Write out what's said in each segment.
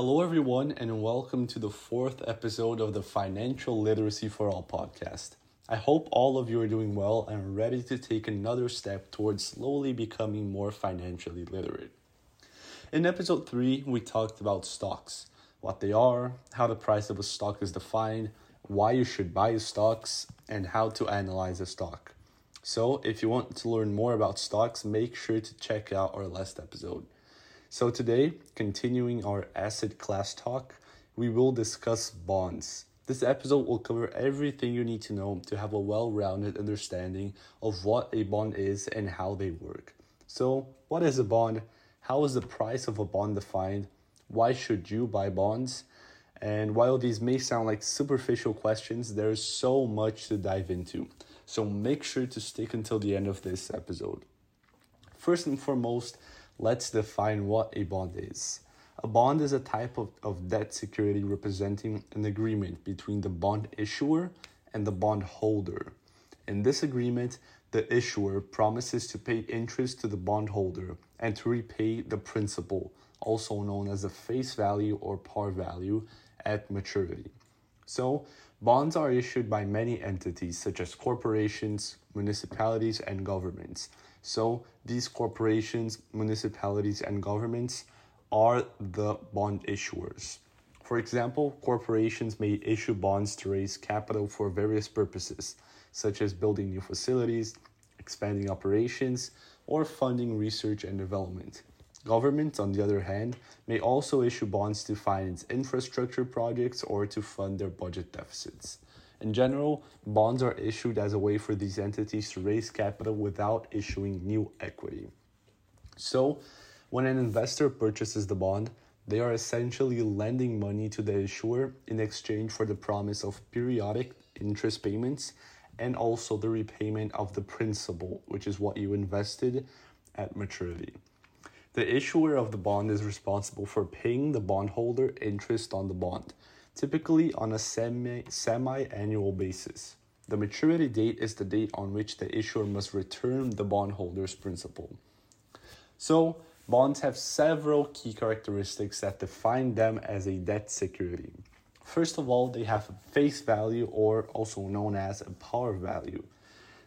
Hello, everyone, and welcome to the fourth episode of the Financial Literacy for All podcast. I hope all of you are doing well and are ready to take another step towards slowly becoming more financially literate. In episode 3, we talked about stocks what they are, how the price of a stock is defined, why you should buy stocks, and how to analyze a stock. So, if you want to learn more about stocks, make sure to check out our last episode. So, today, continuing our asset class talk, we will discuss bonds. This episode will cover everything you need to know to have a well rounded understanding of what a bond is and how they work. So, what is a bond? How is the price of a bond defined? Why should you buy bonds? And while these may sound like superficial questions, there's so much to dive into. So make sure to stick until the end of this episode. First and foremost, let's define what a bond is. A bond is a type of, of debt security representing an agreement between the bond issuer and the bond holder. In this agreement, the issuer promises to pay interest to the bondholder and to repay the principal, also known as the face value or par value, at maturity. So, bonds are issued by many entities such as corporations, municipalities, and governments. So, these corporations, municipalities, and governments are the bond issuers. For example, corporations may issue bonds to raise capital for various purposes, such as building new facilities, expanding operations, or funding research and development. Governments, on the other hand, may also issue bonds to finance infrastructure projects or to fund their budget deficits. In general, bonds are issued as a way for these entities to raise capital without issuing new equity. So, when an investor purchases the bond, they are essentially lending money to the issuer in exchange for the promise of periodic interest payments and also the repayment of the principal, which is what you invested at maturity. The issuer of the bond is responsible for paying the bondholder interest on the bond, typically on a semi semi annual basis. The maturity date is the date on which the issuer must return the bondholder's principal. So, bonds have several key characteristics that define them as a debt security. First of all, they have a face value or also known as a par value.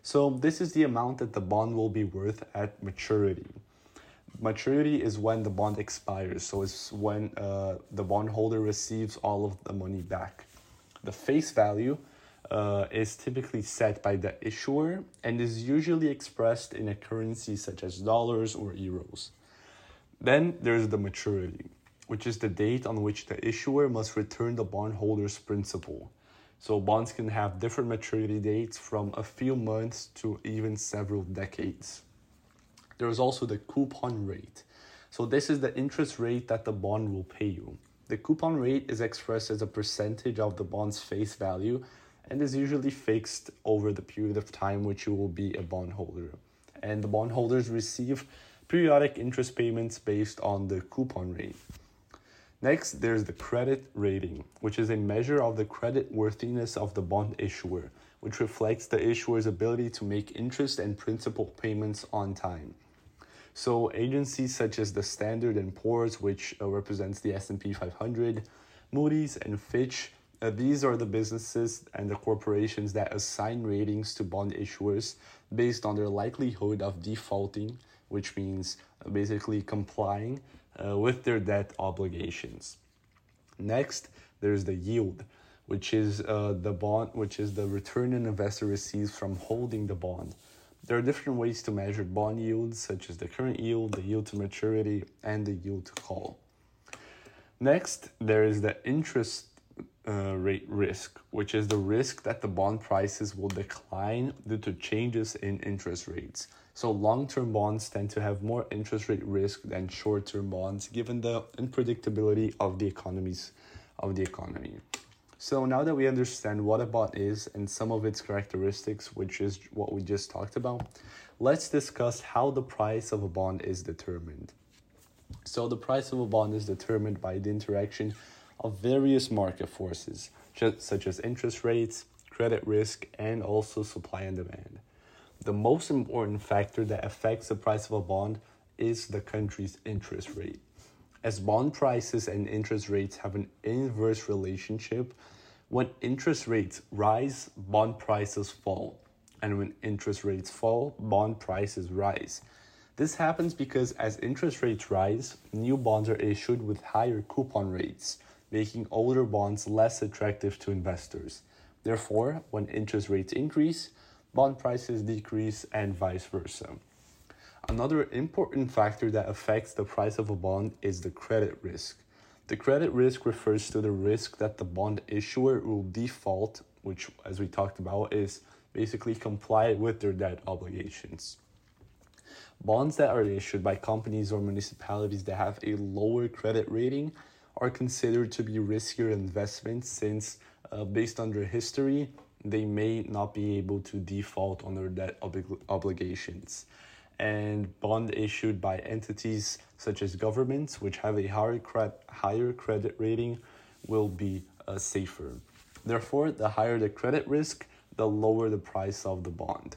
So, this is the amount that the bond will be worth at maturity. Maturity is when the bond expires, so it's when uh, the bondholder receives all of the money back. The face value uh, is typically set by the issuer and is usually expressed in a currency such as dollars or euros. Then there's the maturity, which is the date on which the issuer must return the bondholder's principal. So bonds can have different maturity dates from a few months to even several decades. There is also the coupon rate. So this is the interest rate that the bond will pay you. The coupon rate is expressed as a percentage of the bond's face value and is usually fixed over the period of time which you will be a bondholder. And the bondholders receive periodic interest payments based on the coupon rate. Next, there's the credit rating, which is a measure of the credit worthiness of the bond issuer, which reflects the issuer's ability to make interest and principal payments on time. So agencies such as the Standard and Poor's, which uh, represents the S&P 500, Moody's and Fitch, uh, these are the businesses and the corporations that assign ratings to bond issuers based on their likelihood of defaulting which means uh, basically complying uh, with their debt obligations. Next, there's the yield, which is uh, the bond, which is the return an investor receives from holding the bond. There are different ways to measure bond yields, such as the current yield, the yield to maturity, and the yield to call. Next, there is the interest uh, rate risk, which is the risk that the bond prices will decline due to changes in interest rates. So long-term bonds tend to have more interest rate risk than short-term bonds given the unpredictability of the economies of the economy. So now that we understand what a bond is and some of its characteristics, which is what we just talked about, let's discuss how the price of a bond is determined. So the price of a bond is determined by the interaction of various market forces, such as interest rates, credit risk, and also supply and demand. The most important factor that affects the price of a bond is the country's interest rate. As bond prices and interest rates have an inverse relationship. When interest rates rise, bond prices fall. And when interest rates fall, bond prices rise. This happens because as interest rates rise, new bonds are issued with higher coupon rates, making older bonds less attractive to investors. Therefore, when interest rates increase, bond prices decrease and vice versa. Another important factor that affects the price of a bond is the credit risk. The credit risk refers to the risk that the bond issuer will default, which, as we talked about, is basically comply with their debt obligations. Bonds that are issued by companies or municipalities that have a lower credit rating are considered to be riskier investments since, uh, based on their history, they may not be able to default on their debt oblig- obligations. And bond issued by entities such as governments, which have a higher, cre- higher credit rating, will be uh, safer. Therefore, the higher the credit risk, the lower the price of the bond.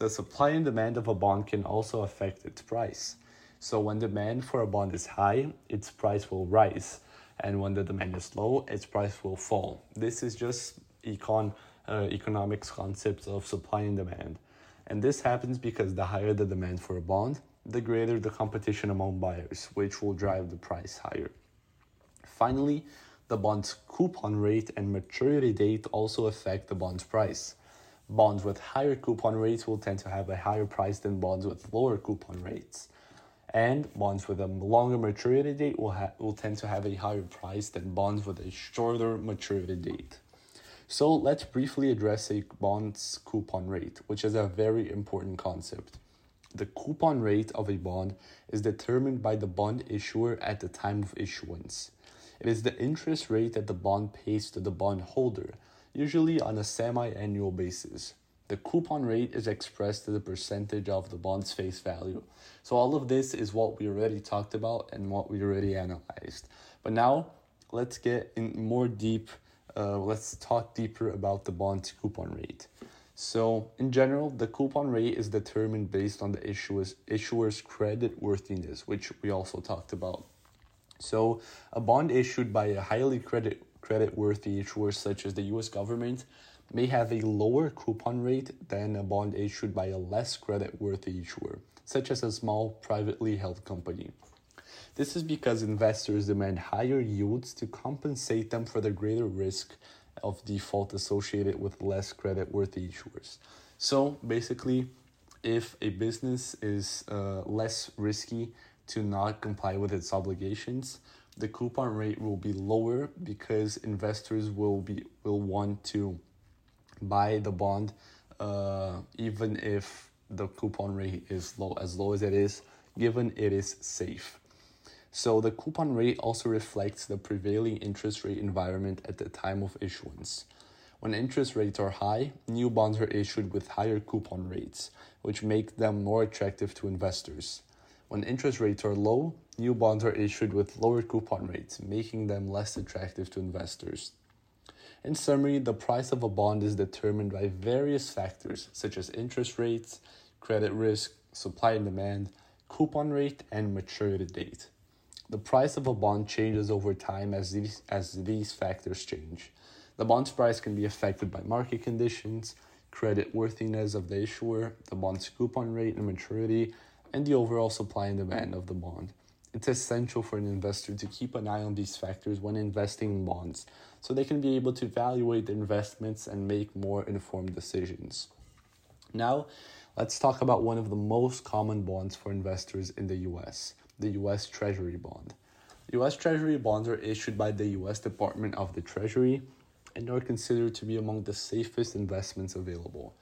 The supply and demand of a bond can also affect its price. So, when demand for a bond is high, its price will rise, and when the demand is low, its price will fall. This is just econ uh, economics concepts of supply and demand. And this happens because the higher the demand for a bond, the greater the competition among buyers, which will drive the price higher. Finally, the bond's coupon rate and maturity date also affect the bond's price. Bonds with higher coupon rates will tend to have a higher price than bonds with lower coupon rates. And bonds with a longer maturity date will, ha- will tend to have a higher price than bonds with a shorter maturity date. So let's briefly address a bond's coupon rate, which is a very important concept. The coupon rate of a bond is determined by the bond issuer at the time of issuance. It is the interest rate that the bond pays to the bondholder, usually on a semi annual basis. The coupon rate is expressed as a percentage of the bond's face value. So, all of this is what we already talked about and what we already analyzed. But now, let's get in more deep uh, let's talk deeper about the bond coupon rate. So, in general, the coupon rate is determined based on the issuer's, issuer's credit worthiness, which we also talked about. So, a bond issued by a highly credit credit worthy issuer, such as the US government, may have a lower coupon rate than a bond issued by a less credit worthy issuer, such as a small privately held company. This is because investors demand higher yields to compensate them for the greater risk of default associated with less credit worthy issuers. So basically, if a business is uh, less risky to not comply with its obligations, the coupon rate will be lower because investors will be will want to buy the bond uh, even if the coupon rate is low as low as it is given it is safe so the coupon rate also reflects the prevailing interest rate environment at the time of issuance. When interest rates are high, new bonds are issued with higher coupon rates, which make them more attractive to investors. When interest rates are low, new bonds are issued with lower coupon rates, making them less attractive to investors. In summary, the price of a bond is determined by various factors such as interest rates, credit risk, supply and demand, coupon rate, and maturity date. The price of a bond changes over time as these, as these factors change. The bond's price can be affected by market conditions, credit worthiness of the issuer, the bond's coupon rate and maturity, and the overall supply and demand of the bond. It's essential for an investor to keep an eye on these factors when investing in bonds so they can be able to evaluate their investments and make more informed decisions. Now, let's talk about one of the most common bonds for investors in the US the US Treasury bond. US Treasury bonds are issued by the US Department of the Treasury and are considered to be among the safest investments available.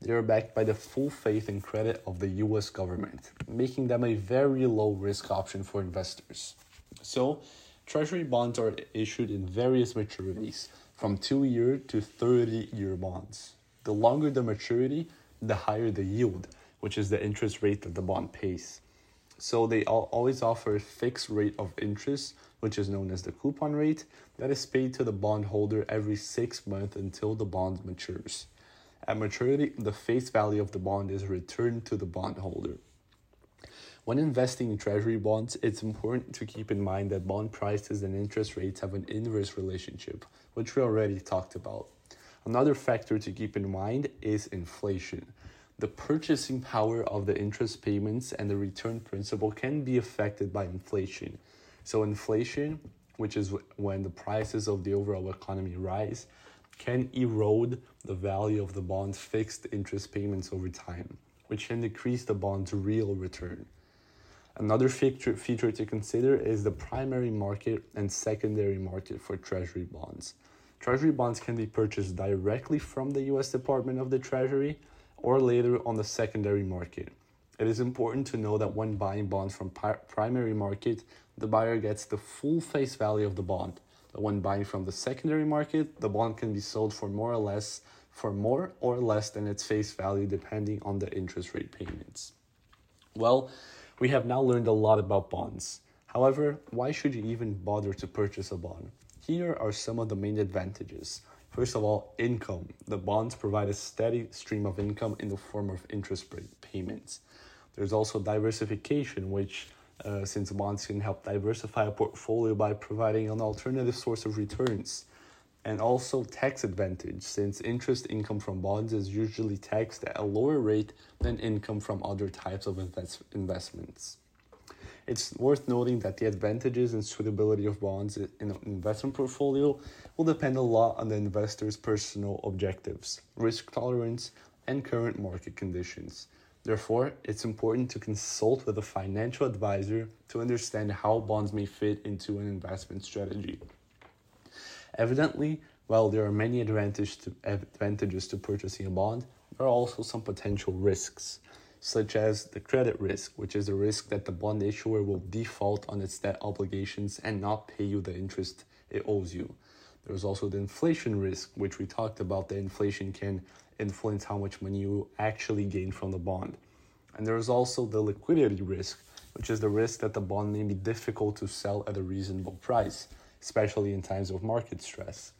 They are backed by the full faith and credit of the US government, making them a very low risk option for investors. So, Treasury bonds are issued in various maturities, from 2 year to 30 year bonds. The longer the maturity, the higher the yield, which is the interest rate that the bond pays. So they always offer a fixed rate of interest, which is known as the coupon rate, that is paid to the bondholder every six months until the bond matures. At maturity, the face value of the bond is returned to the bondholder. When investing in treasury bonds, it's important to keep in mind that bond prices and interest rates have an inverse relationship, which we already talked about. Another factor to keep in mind is inflation. The purchasing power of the interest payments and the return principal can be affected by inflation. So, inflation, which is when the prices of the overall economy rise, can erode the value of the bond's fixed interest payments over time, which can decrease the bond's real return. Another feature, feature to consider is the primary market and secondary market for treasury bonds. Treasury bonds can be purchased directly from the US Department of the Treasury or later on the secondary market. It is important to know that when buying bonds from primary market, the buyer gets the full face value of the bond. But when buying from the secondary market, the bond can be sold for more or less for more or less than its face value depending on the interest rate payments. Well, we have now learned a lot about bonds. However, why should you even bother to purchase a bond? Here are some of the main advantages. First of all, income. The bonds provide a steady stream of income in the form of interest payments. There's also diversification, which, uh, since bonds can help diversify a portfolio by providing an alternative source of returns. And also tax advantage, since interest income from bonds is usually taxed at a lower rate than income from other types of invest- investments. It's worth noting that the advantages and suitability of bonds in an investment portfolio will depend a lot on the investor's personal objectives, risk tolerance, and current market conditions. Therefore, it's important to consult with a financial advisor to understand how bonds may fit into an investment strategy. Evidently, while there are many advantage to, advantages to purchasing a bond, there are also some potential risks such as the credit risk, which is the risk that the bond issuer will default on its debt obligations and not pay you the interest it owes you. There's also the inflation risk, which we talked about. The inflation can influence how much money you actually gain from the bond. And there is also the liquidity risk, which is the risk that the bond may be difficult to sell at a reasonable price, especially in times of market stress.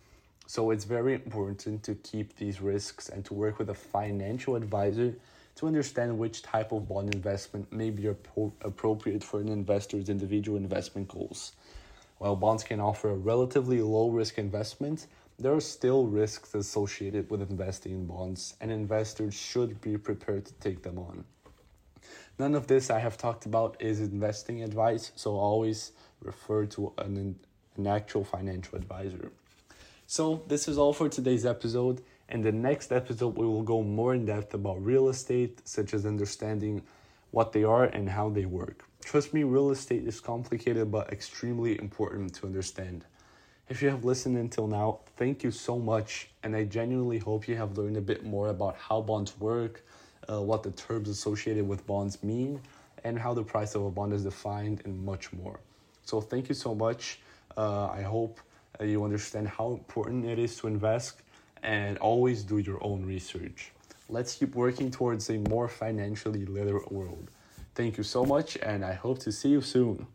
So it's very important to keep these risks and to work with a financial advisor to understand which type of bond investment may be appropriate for an investor's individual investment goals. While bonds can offer a relatively low risk investment, there are still risks associated with investing in bonds, and investors should be prepared to take them on. None of this I have talked about is investing advice, so always refer to an, an actual financial advisor. So, this is all for today's episode. In the next episode, we will go more in depth about real estate, such as understanding what they are and how they work. Trust me, real estate is complicated but extremely important to understand. If you have listened until now, thank you so much, and I genuinely hope you have learned a bit more about how bonds work, uh, what the terms associated with bonds mean, and how the price of a bond is defined, and much more. So, thank you so much. Uh, I hope uh, you understand how important it is to invest and always do your own research. Let's keep working towards a more financially literate world. Thank you so much, and I hope to see you soon.